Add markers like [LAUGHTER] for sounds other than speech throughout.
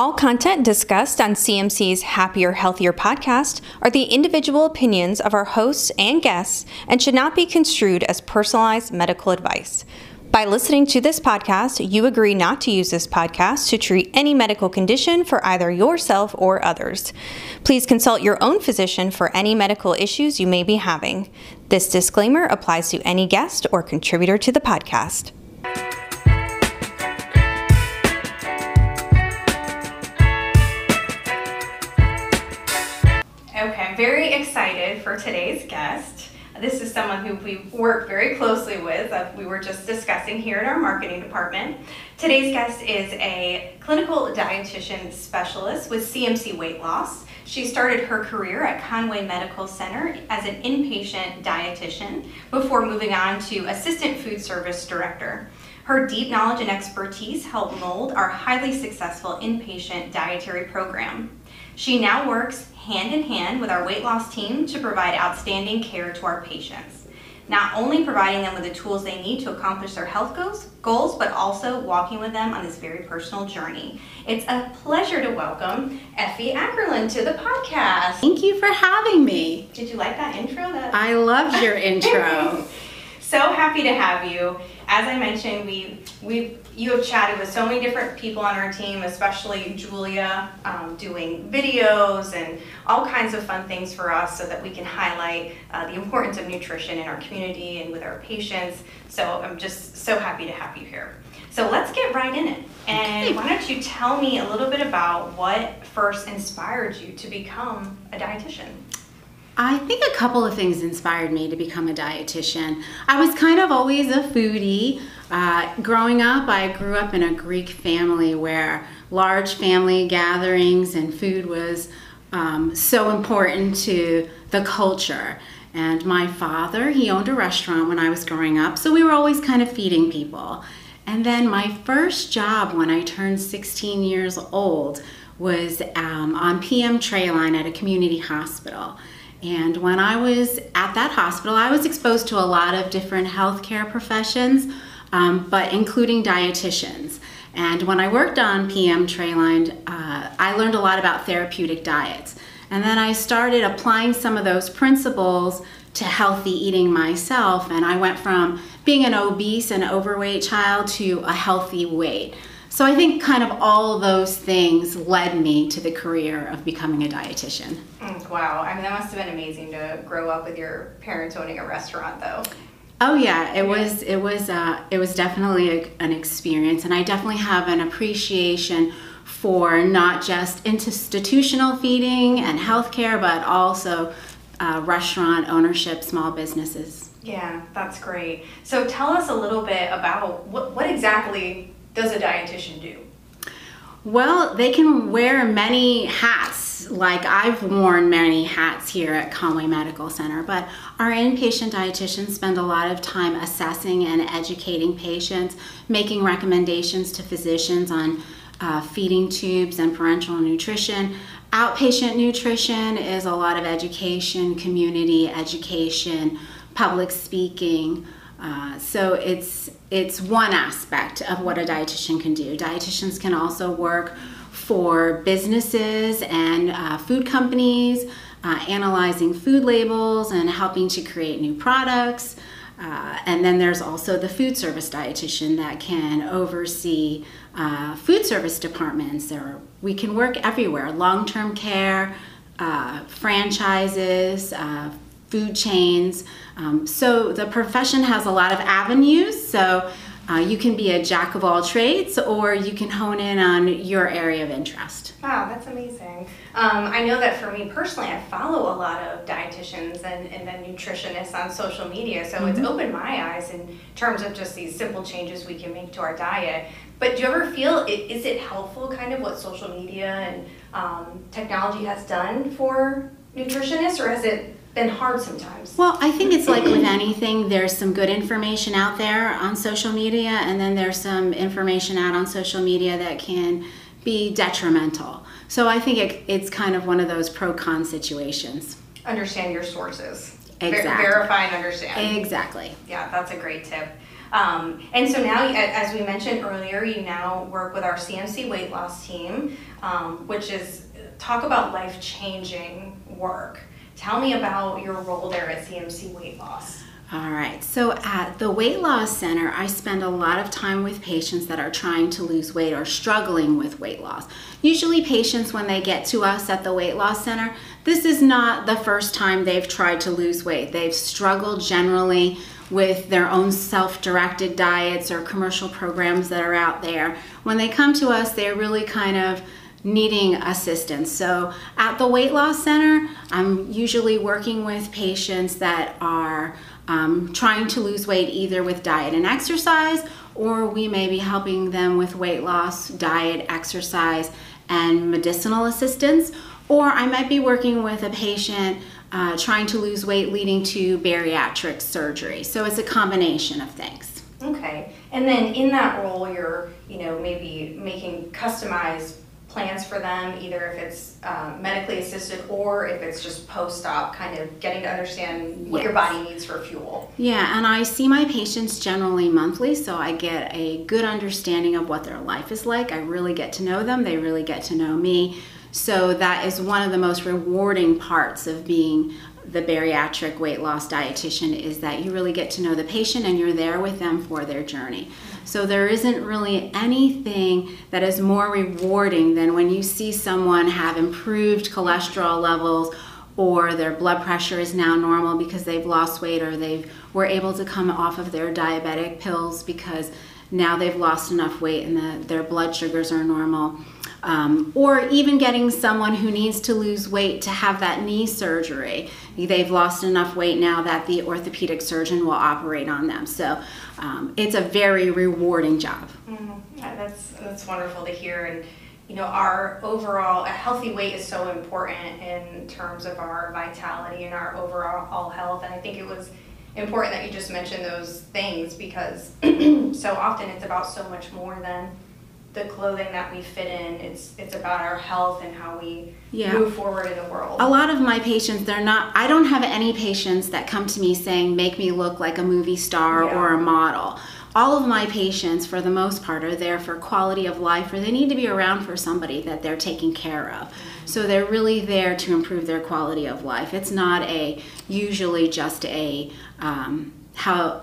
All content discussed on CMC's Happier, Healthier podcast are the individual opinions of our hosts and guests and should not be construed as personalized medical advice. By listening to this podcast, you agree not to use this podcast to treat any medical condition for either yourself or others. Please consult your own physician for any medical issues you may be having. This disclaimer applies to any guest or contributor to the podcast. Very excited for today's guest. This is someone who we work very closely with. Uh, we were just discussing here in our marketing department. Today's guest is a clinical dietitian specialist with CMC Weight Loss. She started her career at Conway Medical Center as an inpatient dietitian before moving on to assistant food service director. Her deep knowledge and expertise helped mold our highly successful inpatient dietary program. She now works hand in hand with our weight loss team to provide outstanding care to our patients. Not only providing them with the tools they need to accomplish their health goals, goals, but also walking with them on this very personal journey. It's a pleasure to welcome Effie Akerlund to the podcast. Thank you for having me. Did you like that intro? That I loved your intro. [LAUGHS] so happy to have you. As I mentioned, we we you have chatted with so many different people on our team, especially Julia, um, doing videos and all kinds of fun things for us so that we can highlight uh, the importance of nutrition in our community and with our patients. So I'm just so happy to have you here. So let's get right in it. And okay. why don't you tell me a little bit about what first inspired you to become a dietitian? I think a couple of things inspired me to become a dietitian. I was kind of always a foodie. Uh, growing up, I grew up in a Greek family where large family gatherings and food was um, so important to the culture. And my father, he owned a restaurant when I was growing up, so we were always kind of feeding people. And then my first job when I turned 16 years old was um, on PM tray line at a community hospital. And when I was at that hospital, I was exposed to a lot of different healthcare professions, um, but including dietitians. And when I worked on PM Trayline, uh, I learned a lot about therapeutic diets. And then I started applying some of those principles to healthy eating myself. And I went from being an obese and overweight child to a healthy weight. So I think kind of all those things led me to the career of becoming a dietitian. Mm, wow, I mean that must have been amazing to grow up with your parents owning a restaurant, though. Oh yeah, it was it was uh, it was definitely a, an experience, and I definitely have an appreciation for not just institutional feeding and healthcare, but also uh, restaurant ownership, small businesses. Yeah, that's great. So tell us a little bit about what, what exactly does a dietitian do? Well, they can wear many hats. Like I've worn many hats here at Conway Medical Center, but our inpatient dietitians spend a lot of time assessing and educating patients, making recommendations to physicians on uh, feeding tubes and parental nutrition. Outpatient nutrition is a lot of education, community education, public speaking. Uh, so it's it's one aspect of what a dietitian can do. Dietitians can also work for businesses and uh, food companies, uh, analyzing food labels and helping to create new products. Uh, and then there's also the food service dietitian that can oversee uh, food service departments. Or we can work everywhere: long-term care, franchises, food chains. Um, so the profession has a lot of avenues. So uh, you can be a jack of all trades or you can hone in on your area of interest. Wow, that's amazing. Um, I know that for me personally, I follow a lot of dietitians and, and then nutritionists on social media. So mm-hmm. it's opened my eyes in terms of just these simple changes we can make to our diet. But do you ever feel, is it helpful kind of what social media and um, technology has done for nutritionists or has it been hard sometimes. Well, I think it's like with anything, there's some good information out there on social media, and then there's some information out on social media that can be detrimental. So I think it, it's kind of one of those pro con situations. Understand your sources. Exactly. Ver- verify and understand. Exactly. Yeah, that's a great tip. Um, and so now, as we mentioned earlier, you now work with our CMC weight loss team, um, which is talk about life changing work. Tell me about your role there at CMC Weight Loss. All right, so at the Weight Loss Center, I spend a lot of time with patients that are trying to lose weight or struggling with weight loss. Usually, patients, when they get to us at the Weight Loss Center, this is not the first time they've tried to lose weight. They've struggled generally with their own self directed diets or commercial programs that are out there. When they come to us, they're really kind of needing assistance. So at the Weight Loss Center, I'm usually working with patients that are um, trying to lose weight either with diet and exercise, or we may be helping them with weight loss, diet, exercise, and medicinal assistance. Or I might be working with a patient uh, trying to lose weight leading to bariatric surgery. So it's a combination of things. Okay. And then in that role, you're, you know, maybe making customized plans for them, either if it's uh, medically assisted or if it's just post-op, kind of getting to understand what yes. your body needs for fuel. Yeah, and I see my patients generally monthly, so I get a good understanding of what their life is like. I really get to know them, they really get to know me. So that is one of the most rewarding parts of being the bariatric weight loss dietitian is that you really get to know the patient and you're there with them for their journey. So there isn't really anything that is more rewarding than when you see someone have improved cholesterol levels or their blood pressure is now normal because they've lost weight or they were able to come off of their diabetic pills because now they've lost enough weight and the, their blood sugars are normal. Um, or even getting someone who needs to lose weight to have that knee surgery. They've lost enough weight now that the orthopedic surgeon will operate on them. So um, it's a very rewarding job. Mm-hmm. Yeah, that's that's wonderful to hear. And you know, our overall a healthy weight is so important in terms of our vitality and our overall health. And I think it was important that you just mentioned those things because [CLEARS THROAT] so often it's about so much more than the clothing that we fit in. It's it's about our health and how we yeah. move forward in the world. A lot of my patients, they're not. I don't have any patients that come to me saying, "Make me look like a movie star yeah. or a model." All of my patients, for the most part, are there for quality of life, or they need to be around for somebody that they're taking care of. So they're really there to improve their quality of life. It's not a usually just a um, how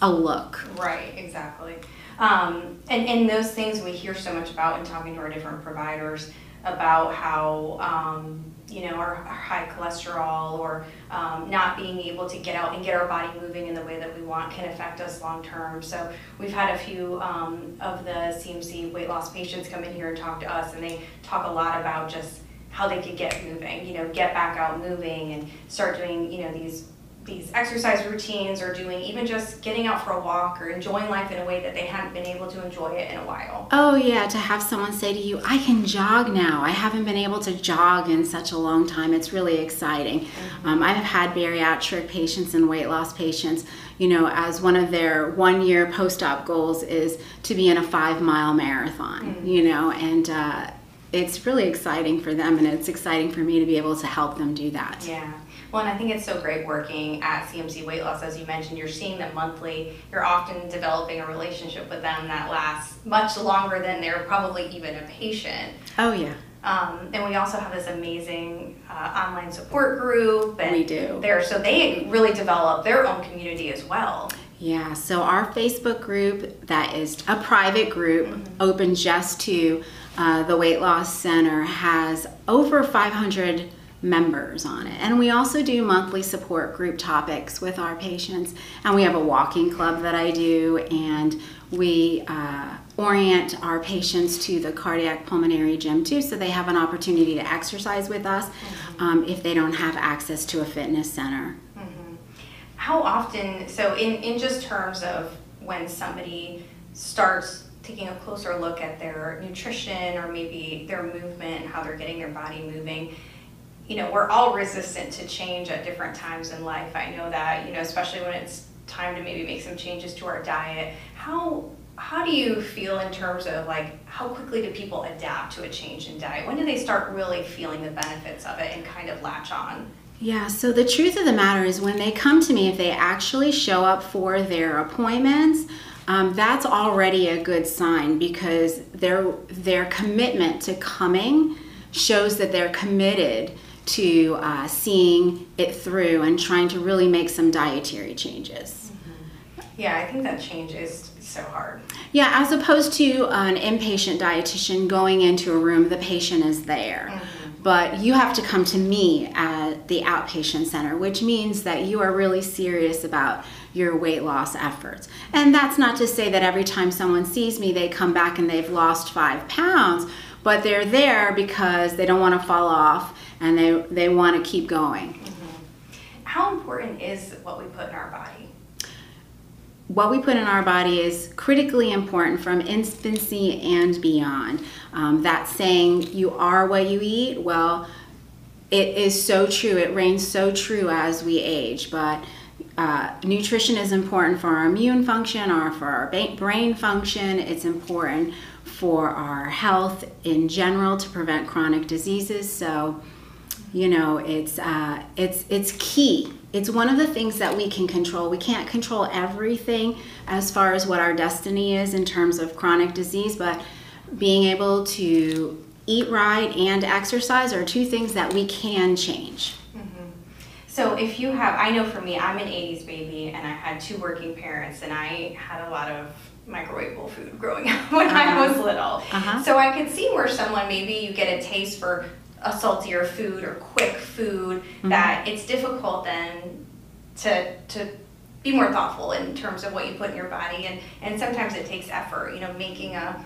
a look. Right. Exactly. Um, and, and those things we hear so much about in talking to our different providers about how, um, you know, our, our, high cholesterol or um, not being able to get out and get our body moving in the way that we want can affect us long term. So we've had a few um, of the CMC weight loss patients come in here and talk to us, and they talk a lot about just how they could get moving, you know, get back out moving and start doing, you know, these these exercise routines or doing even just getting out for a walk or enjoying life in a way that they hadn't been able to enjoy it in a while. Oh, yeah, to have someone say to you, I can jog now. I haven't been able to jog in such a long time. It's really exciting. Mm-hmm. Um, I've had bariatric patients and weight loss patients, you know, as one of their one year post op goals is to be in a five mile marathon, mm-hmm. you know, and, uh, it's really exciting for them and it's exciting for me to be able to help them do that. Yeah. Well, and I think it's so great working at CMC Weight Loss. As you mentioned, you're seeing them monthly. You're often developing a relationship with them that lasts much longer than they're probably even a patient. Oh, yeah. Um, and we also have this amazing uh, online support group. And we do. There, so they really develop their own community as well. Yeah, so our Facebook group, that is a private group, mm-hmm. open just to uh, the Weight Loss Center, has over 500 members on it. And we also do monthly support group topics with our patients. And we have a walking club that I do, and we uh, orient our patients to the cardiac pulmonary gym too, so they have an opportunity to exercise with us mm-hmm. um, if they don't have access to a fitness center. Mm-hmm. How often, so in, in just terms of when somebody starts taking a closer look at their nutrition or maybe their movement and how they're getting their body moving, you know, we're all resistant to change at different times in life. I know that, you know, especially when it's time to maybe make some changes to our diet. How how do you feel in terms of like how quickly do people adapt to a change in diet? When do they start really feeling the benefits of it and kind of latch on? Yeah, so the truth of the matter is when they come to me, if they actually show up for their appointments, um, that's already a good sign because their their commitment to coming shows that they're committed to uh, seeing it through and trying to really make some dietary changes. Yeah, I think that change is so hard. Yeah, as opposed to an inpatient dietitian going into a room, the patient is there. Mm-hmm. But you have to come to me at the outpatient center, which means that you are really serious about your weight loss efforts. And that's not to say that every time someone sees me, they come back and they've lost five pounds, but they're there because they don't want to fall off and they, they want to keep going. How important is what we put in our body? what we put in our body is critically important from infancy and beyond. Um, that saying, you are what you eat, well, it is so true. It reigns so true as we age. But uh, nutrition is important for our immune function or for our ba- brain function. It's important for our health in general to prevent chronic diseases. So, you know, it's uh, it's it's key it's one of the things that we can control. We can't control everything as far as what our destiny is in terms of chronic disease, but being able to eat right and exercise are two things that we can change. Mm-hmm. So if you have, I know for me, I'm an 80s baby and I had two working parents and I had a lot of microwavable food growing up [LAUGHS] when uh-huh. I was little. Uh-huh. So I could see where someone maybe you get a taste for a saltier food or quick food mm-hmm. that it's difficult then to to be more thoughtful in terms of what you put in your body and and sometimes it takes effort you know making a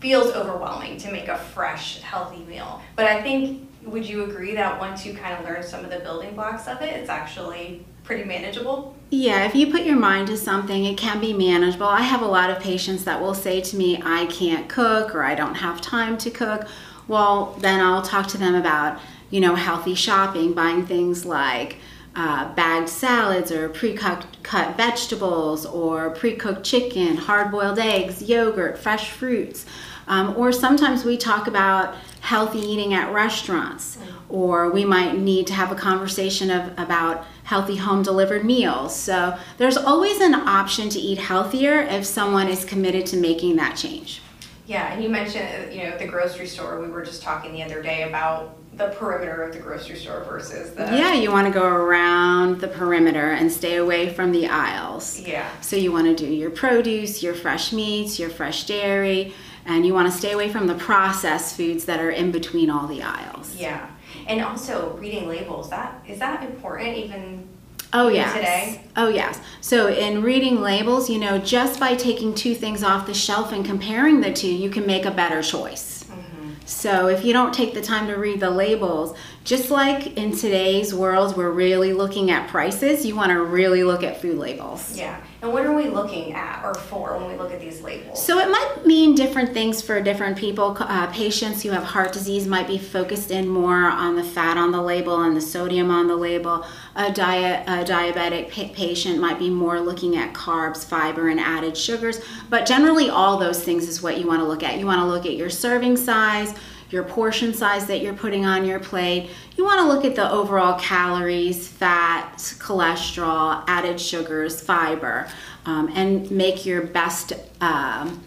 feels overwhelming to make a fresh healthy meal but i think would you agree that once you kind of learn some of the building blocks of it it's actually pretty manageable yeah, if you put your mind to something, it can be manageable. I have a lot of patients that will say to me, I can't cook or I don't have time to cook well, then I'll talk to them about, you know, healthy shopping, buying things like uh, bagged salads or pre-cut cut vegetables or pre-cooked chicken, hard-boiled eggs, yogurt, fresh fruits. Um, or sometimes we talk about healthy eating at restaurants, or we might need to have a conversation of, about healthy home delivered meals. So there's always an option to eat healthier if someone is committed to making that change. Yeah, and you mentioned, uh, you know, the grocery store. We were just talking the other day about the perimeter of the grocery store versus the. Yeah, you want to go around the perimeter and stay away from the aisles. Yeah. So you want to do your produce, your fresh meats, your fresh dairy, and you want to stay away from the processed foods that are in between all the aisles. Yeah. And also reading labels. That is that important even Oh yes. Today. Oh yes. So in reading labels, you know, just by taking two things off the shelf and comparing the two, you can make a better choice. Mm-hmm. So if you don't take the time to read the labels, just like in today's world, we're really looking at prices. You want to really look at food labels. Yeah. And what are we looking at or for when we look at these labels? So it might mean different things for different people. Uh, patients who have heart disease might be focused in more on the fat on the label and the sodium on the label. A, diet, a diabetic pa- patient might be more looking at carbs, fiber, and added sugars. But generally, all those things is what you want to look at. You want to look at your serving size your portion size that you're putting on your plate. You want to look at the overall calories, fat, cholesterol, added sugars, fiber, um, and make your best um,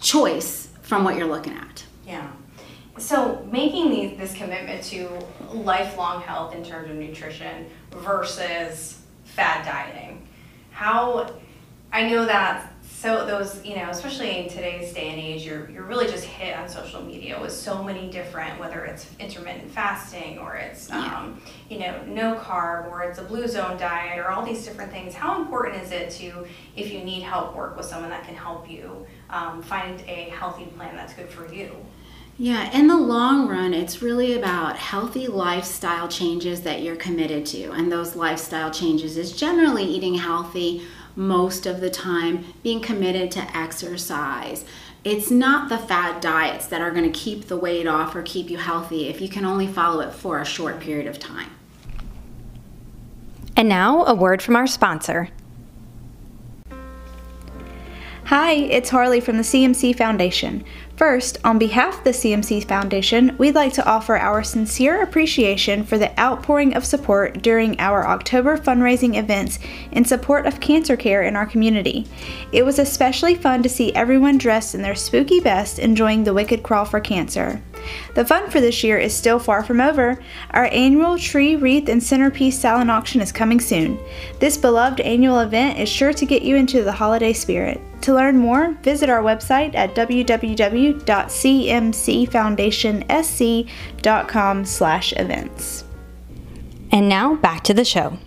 choice from what you're looking at. Yeah. So making these, this commitment to lifelong health in terms of nutrition versus fad dieting, how I know that so those, you know, especially in today's day and age, you're you're really just hit on social media with so many different, whether it's intermittent fasting or it's, um, you know, no carb or it's a blue zone diet or all these different things. How important is it to, if you need help, work with someone that can help you um, find a healthy plan that's good for you? Yeah, in the long run, it's really about healthy lifestyle changes that you're committed to. And those lifestyle changes is generally eating healthy, most of the time, being committed to exercise. It's not the fad diets that are going to keep the weight off or keep you healthy if you can only follow it for a short period of time. And now, a word from our sponsor. Hi, it's Harley from the CMC Foundation. First, on behalf of the CMC Foundation, we'd like to offer our sincere appreciation for the outpouring of support during our October fundraising events in support of cancer care in our community. It was especially fun to see everyone dressed in their spooky best enjoying the Wicked Crawl for Cancer. The fun for this year is still far from over. Our annual tree, wreath, and centerpiece silent auction is coming soon. This beloved annual event is sure to get you into the holiday spirit. To learn more, visit our website at www.cmcfoundationsc.com slash events. And now back to the show.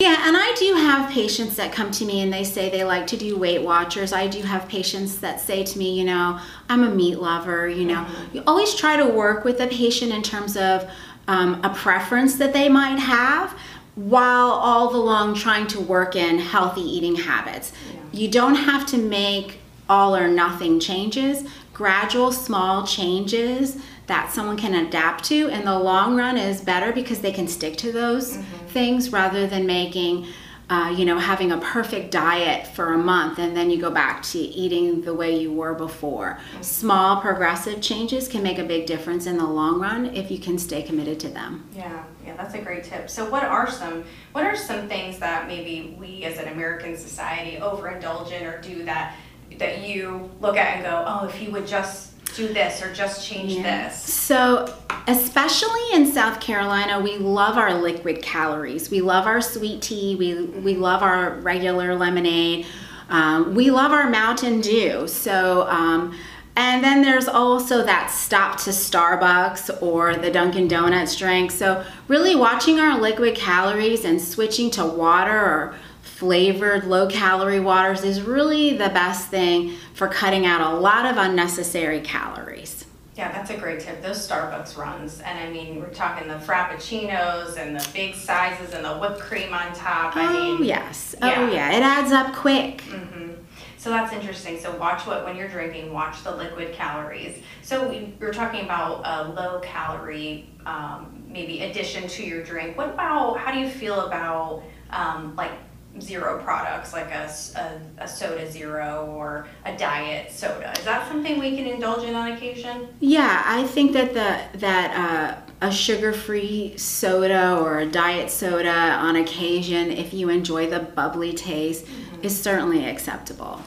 Yeah, and I do have patients that come to me and they say they like to do Weight Watchers. I do have patients that say to me, you know, I'm a meat lover. You know, mm-hmm. you always try to work with the patient in terms of um, a preference that they might have while all the long trying to work in healthy eating habits. Yeah. You don't have to make all or nothing changes. Gradual, small changes that someone can adapt to in the long run is better because they can stick to those mm-hmm. things rather than making uh, you know having a perfect diet for a month and then you go back to eating the way you were before mm-hmm. small progressive changes can make a big difference in the long run if you can stay committed to them yeah yeah that's a great tip so what are some what are some things that maybe we as an american society overindulge in or do that that you look at and go oh if you would just do this or just change yeah. this? So, especially in South Carolina, we love our liquid calories. We love our sweet tea. We we love our regular lemonade. Um, we love our Mountain Dew. So. Um, and then there's also that stop to Starbucks or the Dunkin' Donuts drink. So, really watching our liquid calories and switching to water or flavored low calorie waters is really the best thing for cutting out a lot of unnecessary calories. Yeah, that's a great tip. Those Starbucks runs, and I mean, we're talking the frappuccinos and the big sizes and the whipped cream on top. I oh, mean, yes. Oh, yeah. Oh, yeah. It adds up quick. Mm-hmm. So that's interesting. So watch what when you're drinking. Watch the liquid calories. So we, are talking about a low calorie, um, maybe addition to your drink. What about? How do you feel about um, like zero products like a, a, a, soda zero or a diet soda is that something we can indulge in on occasion yeah i think that the that uh, a sugar-free soda or a diet soda on occasion if you enjoy the bubbly taste mm-hmm. is certainly acceptable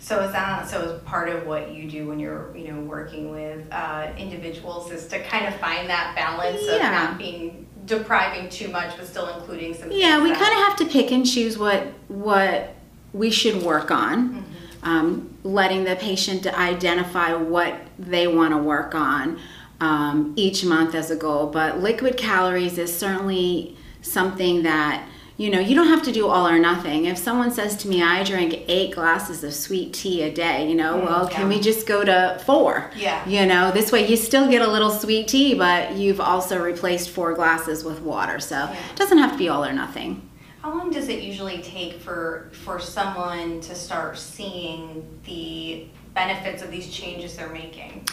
so is that so is part of what you do when you're you know working with uh, individuals is to kind of find that balance yeah. of not being depriving too much but still including some yeah we kind of have to pick and choose what what we should work on mm-hmm. um, letting the patient identify what they want to work on um, each month as a goal but liquid calories is certainly something that you know, you don't have to do all or nothing. If someone says to me, I drink eight glasses of sweet tea a day, you know, mm, well, yeah. can we just go to four? Yeah. You know, this way you still get a little sweet tea, but you've also replaced four glasses with water. So yeah. it doesn't have to be all or nothing. How long does it usually take for for someone to start seeing the benefits of these changes they're making?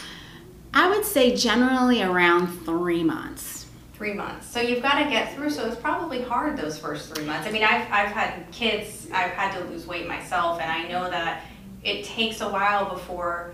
I would say generally around three months three months. So you've got to get through. So it's probably hard those first three months. I mean, I've, I've had kids, I've had to lose weight myself, and I know that it takes a while before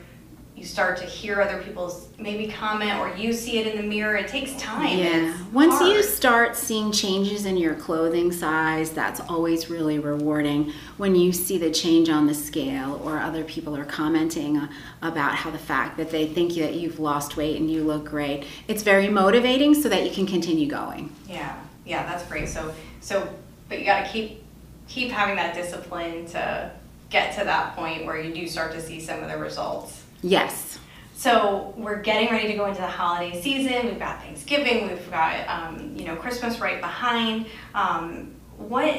you start to hear other people's maybe comment or you see it in the mirror. It takes time. Yeah. Once hard. you start seeing changes in your clothing size, that's always really rewarding. When you see the change on the scale or other people are commenting uh, about how the fact that they think that you've lost weight and you look great, it's very motivating so that you can continue going. Yeah. Yeah, that's great. So so but you got to keep keep having that discipline to get to that point where you do start to see some of the results. Yes. So we're getting ready to go into the holiday season. We've got Thanksgiving. We've got um, you know Christmas right behind. Um, what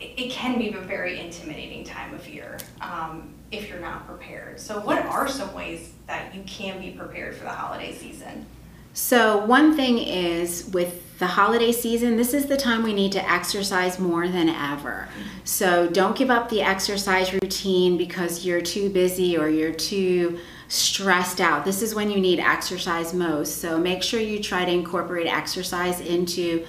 it can be a very intimidating time of year um, if you're not prepared. So what are some ways that you can be prepared for the holiday season? So one thing is with the holiday season, this is the time we need to exercise more than ever. So don't give up the exercise routine because you're too busy or you're too stressed out. This is when you need exercise most. So make sure you try to incorporate exercise into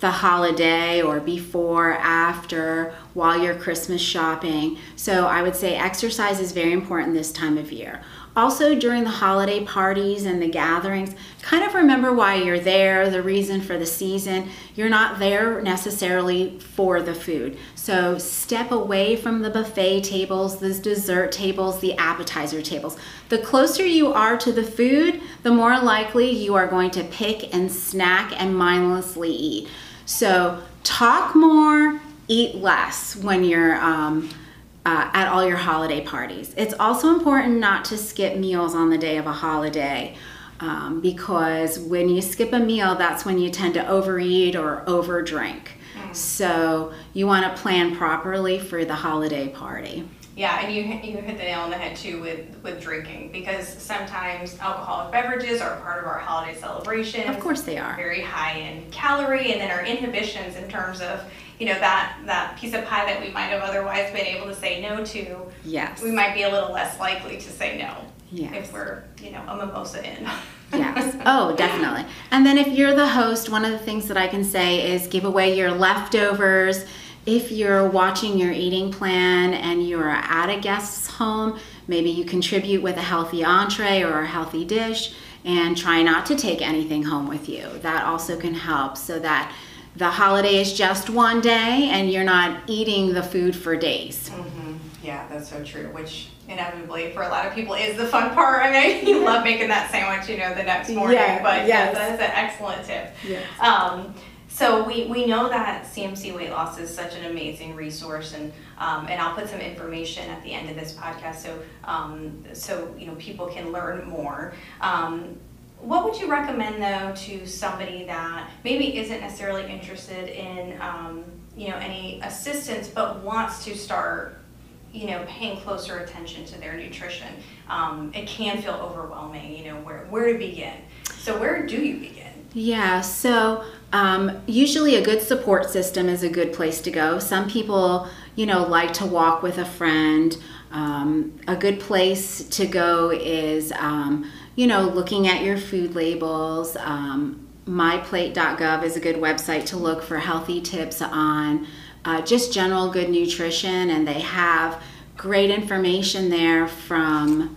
the holiday or before, after, while you're Christmas shopping. So I would say exercise is very important this time of year. Also, during the holiday parties and the gatherings, kind of remember why you're there, the reason for the season. You're not there necessarily for the food. So, step away from the buffet tables, the dessert tables, the appetizer tables. The closer you are to the food, the more likely you are going to pick and snack and mindlessly eat. So, talk more, eat less when you're. Um, uh, at all your holiday parties. It's also important not to skip meals on the day of a holiday um, because when you skip a meal, that's when you tend to overeat or overdrink. Mm. So you want to plan properly for the holiday party. Yeah, and you you hit the nail on the head too with with drinking because sometimes alcoholic beverages are part of our holiday celebration. Of course they are. Very high in calorie, and then our inhibitions in terms of you know that that piece of pie that we might have otherwise been able to say no to. Yes. We might be a little less likely to say no. Yes. If we're you know a mimosa in. yes. [LAUGHS] Oh, definitely. And then if you're the host, one of the things that I can say is give away your leftovers. If you're watching your eating plan and you're at a guest's home, maybe you contribute with a healthy entree or a healthy dish and try not to take anything home with you. That also can help so that the holiday is just one day and you're not eating the food for days. Mm-hmm. Yeah, that's so true, which inevitably for a lot of people is the fun part. I mean, [LAUGHS] you love making that sandwich, you know, the next morning, yeah, but yes. that is an excellent tip. Yes. Um, so we, we know that CMC weight loss is such an amazing resource, and um, and I'll put some information at the end of this podcast so um, so you know people can learn more. Um, what would you recommend though to somebody that maybe isn't necessarily interested in um, you know any assistance but wants to start you know paying closer attention to their nutrition? Um, it can feel overwhelming. You know where where to begin. So where do you begin? Yeah, so um, usually a good support system is a good place to go. Some people, you know, like to walk with a friend. Um, a good place to go is um, you know, looking at your food labels. Um, myplate.gov is a good website to look for healthy tips on uh, just general good nutrition, and they have great information there from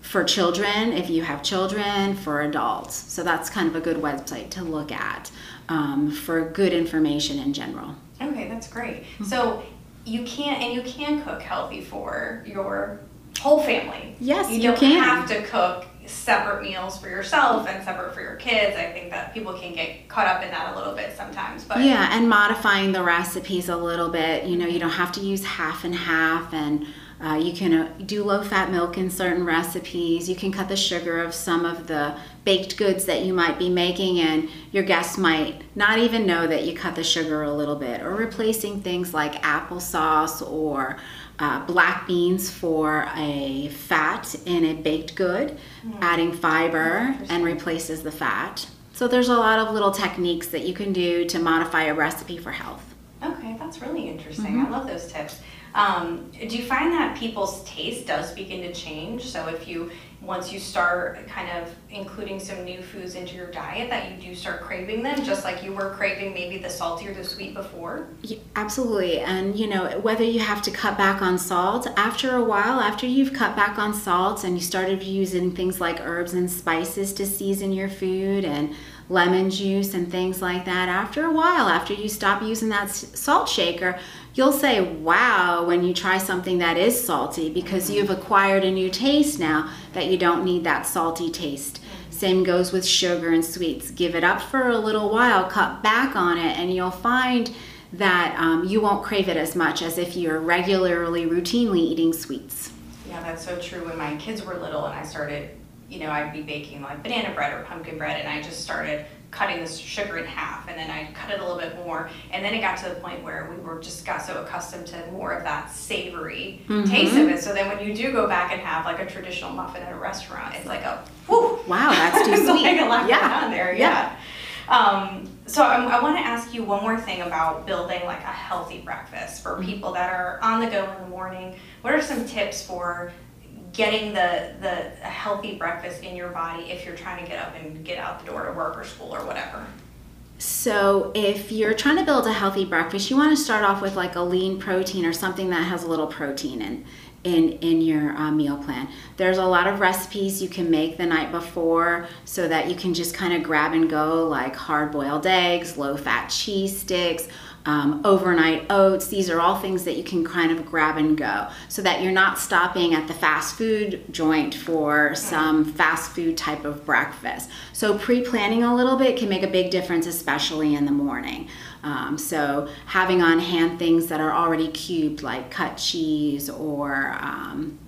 for children if you have children for adults so that's kind of a good website to look at um, for good information in general okay that's great mm-hmm. so you can and you can cook healthy for your whole family yes you, you don't can. have to cook separate meals for yourself and separate for your kids. I think that people can get caught up in that a little bit sometimes. But yeah, and modifying the recipes a little bit. You know, you don't have to use half and half, and uh, you can uh, do low fat milk in certain recipes. You can cut the sugar of some of the baked goods that you might be making, and your guests might not even know that you cut the sugar a little bit, or replacing things like applesauce or uh, black beans for a fat in a baked good, mm. adding fiber and replaces the fat. So there's a lot of little techniques that you can do to modify a recipe for health. Okay, that's really interesting. Mm-hmm. I love those tips. Um, do you find that people's taste does begin to change? So if you once you start kind of including some new foods into your diet that you do start craving them just like you were craving maybe the salty or the sweet before yeah, absolutely and you know whether you have to cut back on salt after a while after you've cut back on salt and you started using things like herbs and spices to season your food and lemon juice and things like that after a while after you stop using that salt shaker you'll say wow when you try something that is salty because you've acquired a new taste now that you don't need that salty taste. Same goes with sugar and sweets. Give it up for a little while, cut back on it, and you'll find that um, you won't crave it as much as if you're regularly, routinely eating sweets. Yeah, that's so true. When my kids were little and I started, you know, I'd be baking like banana bread or pumpkin bread, and I just started cutting the sugar in half and then I cut it a little bit more and then it got to the point where we were just got so accustomed to more of that savory mm-hmm. taste of it so then when you do go back and have like a traditional muffin at a restaurant it's like a whew, wow that's [LAUGHS] too sweet like a lot yeah. on there yeah, yeah. Um, so I, I want to ask you one more thing about building like a healthy breakfast for mm-hmm. people that are on the go in the morning what are some tips for getting the the healthy breakfast in your body if you're trying to get up and get out the door to work or school or whatever. So, if you're trying to build a healthy breakfast, you want to start off with like a lean protein or something that has a little protein in in in your uh, meal plan. There's a lot of recipes you can make the night before so that you can just kind of grab and go, like hard boiled eggs, low fat cheese sticks um, overnight oats. These are all things that you can kind of grab and go so that you're not stopping at the fast food joint for some fast food type of breakfast. So, pre planning a little bit can make a big difference, especially in the morning. Um, so, having on hand things that are already cubed, like cut cheese or um,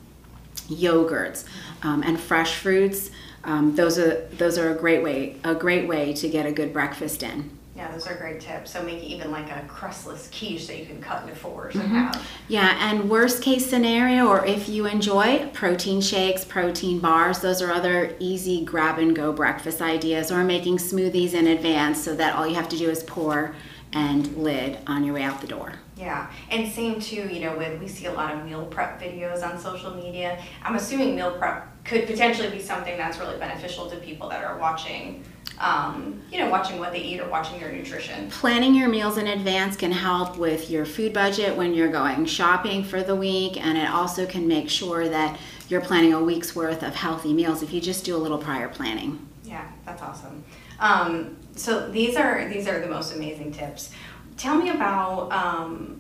yogurts um, and fresh fruits. Um, those are those are a great way a great way to get a good breakfast in. Yeah, those are great tips. So make even like a crustless quiche that you can cut into 4s and mm-hmm. have. Yeah, and worst case scenario, or if you enjoy protein shakes, protein bars, those are other easy grab and go breakfast ideas, or making smoothies in advance so that all you have to do is pour and lid on your way out the door. Yeah, and same too, you know, with we see a lot of meal prep videos on social media. I'm assuming meal prep could potentially be something that's really beneficial to people that are watching um, you know, watching what they eat or watching their nutrition. Planning your meals in advance can help with your food budget when you're going shopping for the week, and it also can make sure that you're planning a week's worth of healthy meals if you just do a little prior planning. Yeah, that's awesome. Um, so these are these are the most amazing tips. Tell me about um,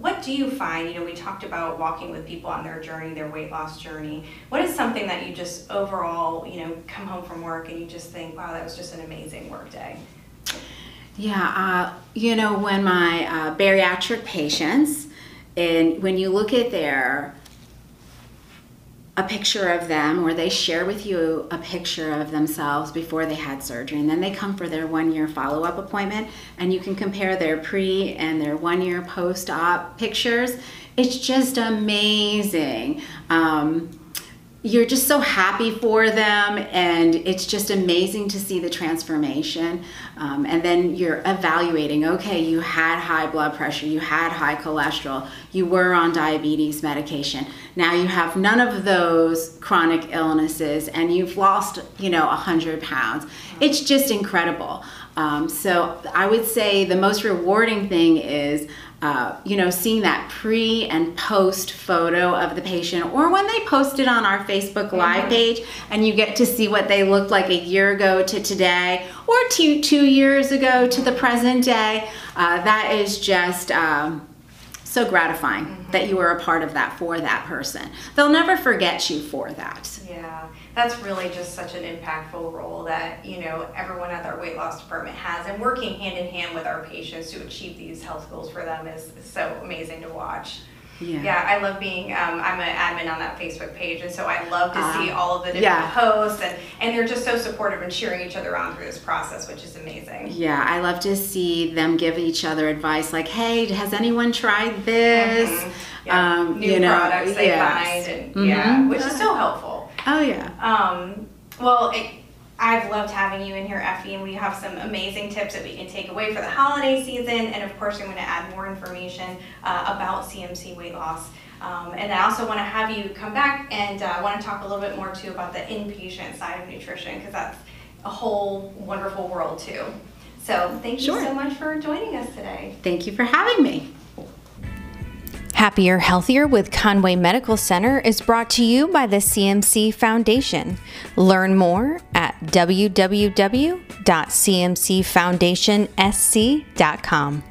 what do you find? You know, we talked about walking with people on their journey, their weight loss journey. What is something that you just overall, you know, come home from work and you just think, wow, that was just an amazing work day? Yeah, uh, you know, when my uh, bariatric patients, and when you look at their a picture of them or they share with you a picture of themselves before they had surgery. And then they come for their one year follow up appointment and you can compare their pre and their one year post op pictures. It's just amazing. Um, you're just so happy for them and it's just amazing to see the transformation. Um, and then you're evaluating okay you had high blood pressure you had high cholesterol you were on diabetes medication. Now you have none of those chronic illnesses and you've lost you know 100 pounds. It's just incredible. Um, so i would say the most rewarding thing is uh, you know, seeing that pre and post photo of the patient, or when they post it on our Facebook Live mm-hmm. page, and you get to see what they looked like a year ago to today, or two two years ago to the present day. Uh, that is just. Um, so gratifying mm-hmm. that you were a part of that for that person. They'll never forget you for that. Yeah, that's really just such an impactful role that you know everyone at our weight loss department has, and working hand in hand with our patients to achieve these health goals for them is, is so amazing to watch. Yeah. yeah, I love being. Um, I'm an admin on that Facebook page, and so I love to uh, see all of the different yeah. posts, and and they're just so supportive and cheering each other on through this process, which is amazing. Yeah, I love to see them give each other advice, like, "Hey, has anyone tried this?" Mm-hmm. Yeah. Um, New you know, products they yes. find, and mm-hmm. yeah, which is so helpful. Oh yeah. Um, well. It, I've loved having you in here, Effie, and we have some amazing tips that we can take away for the holiday season. And of course, I'm going to add more information uh, about CMC weight loss. Um, and I also want to have you come back and uh, want to talk a little bit more too about the inpatient side of nutrition because that's a whole wonderful world too. So thank you so much for joining us today. Thank you for having me. Happier Healthier with Conway Medical Center is brought to you by the CMC Foundation. Learn more at www.cmcfoundationsc.com.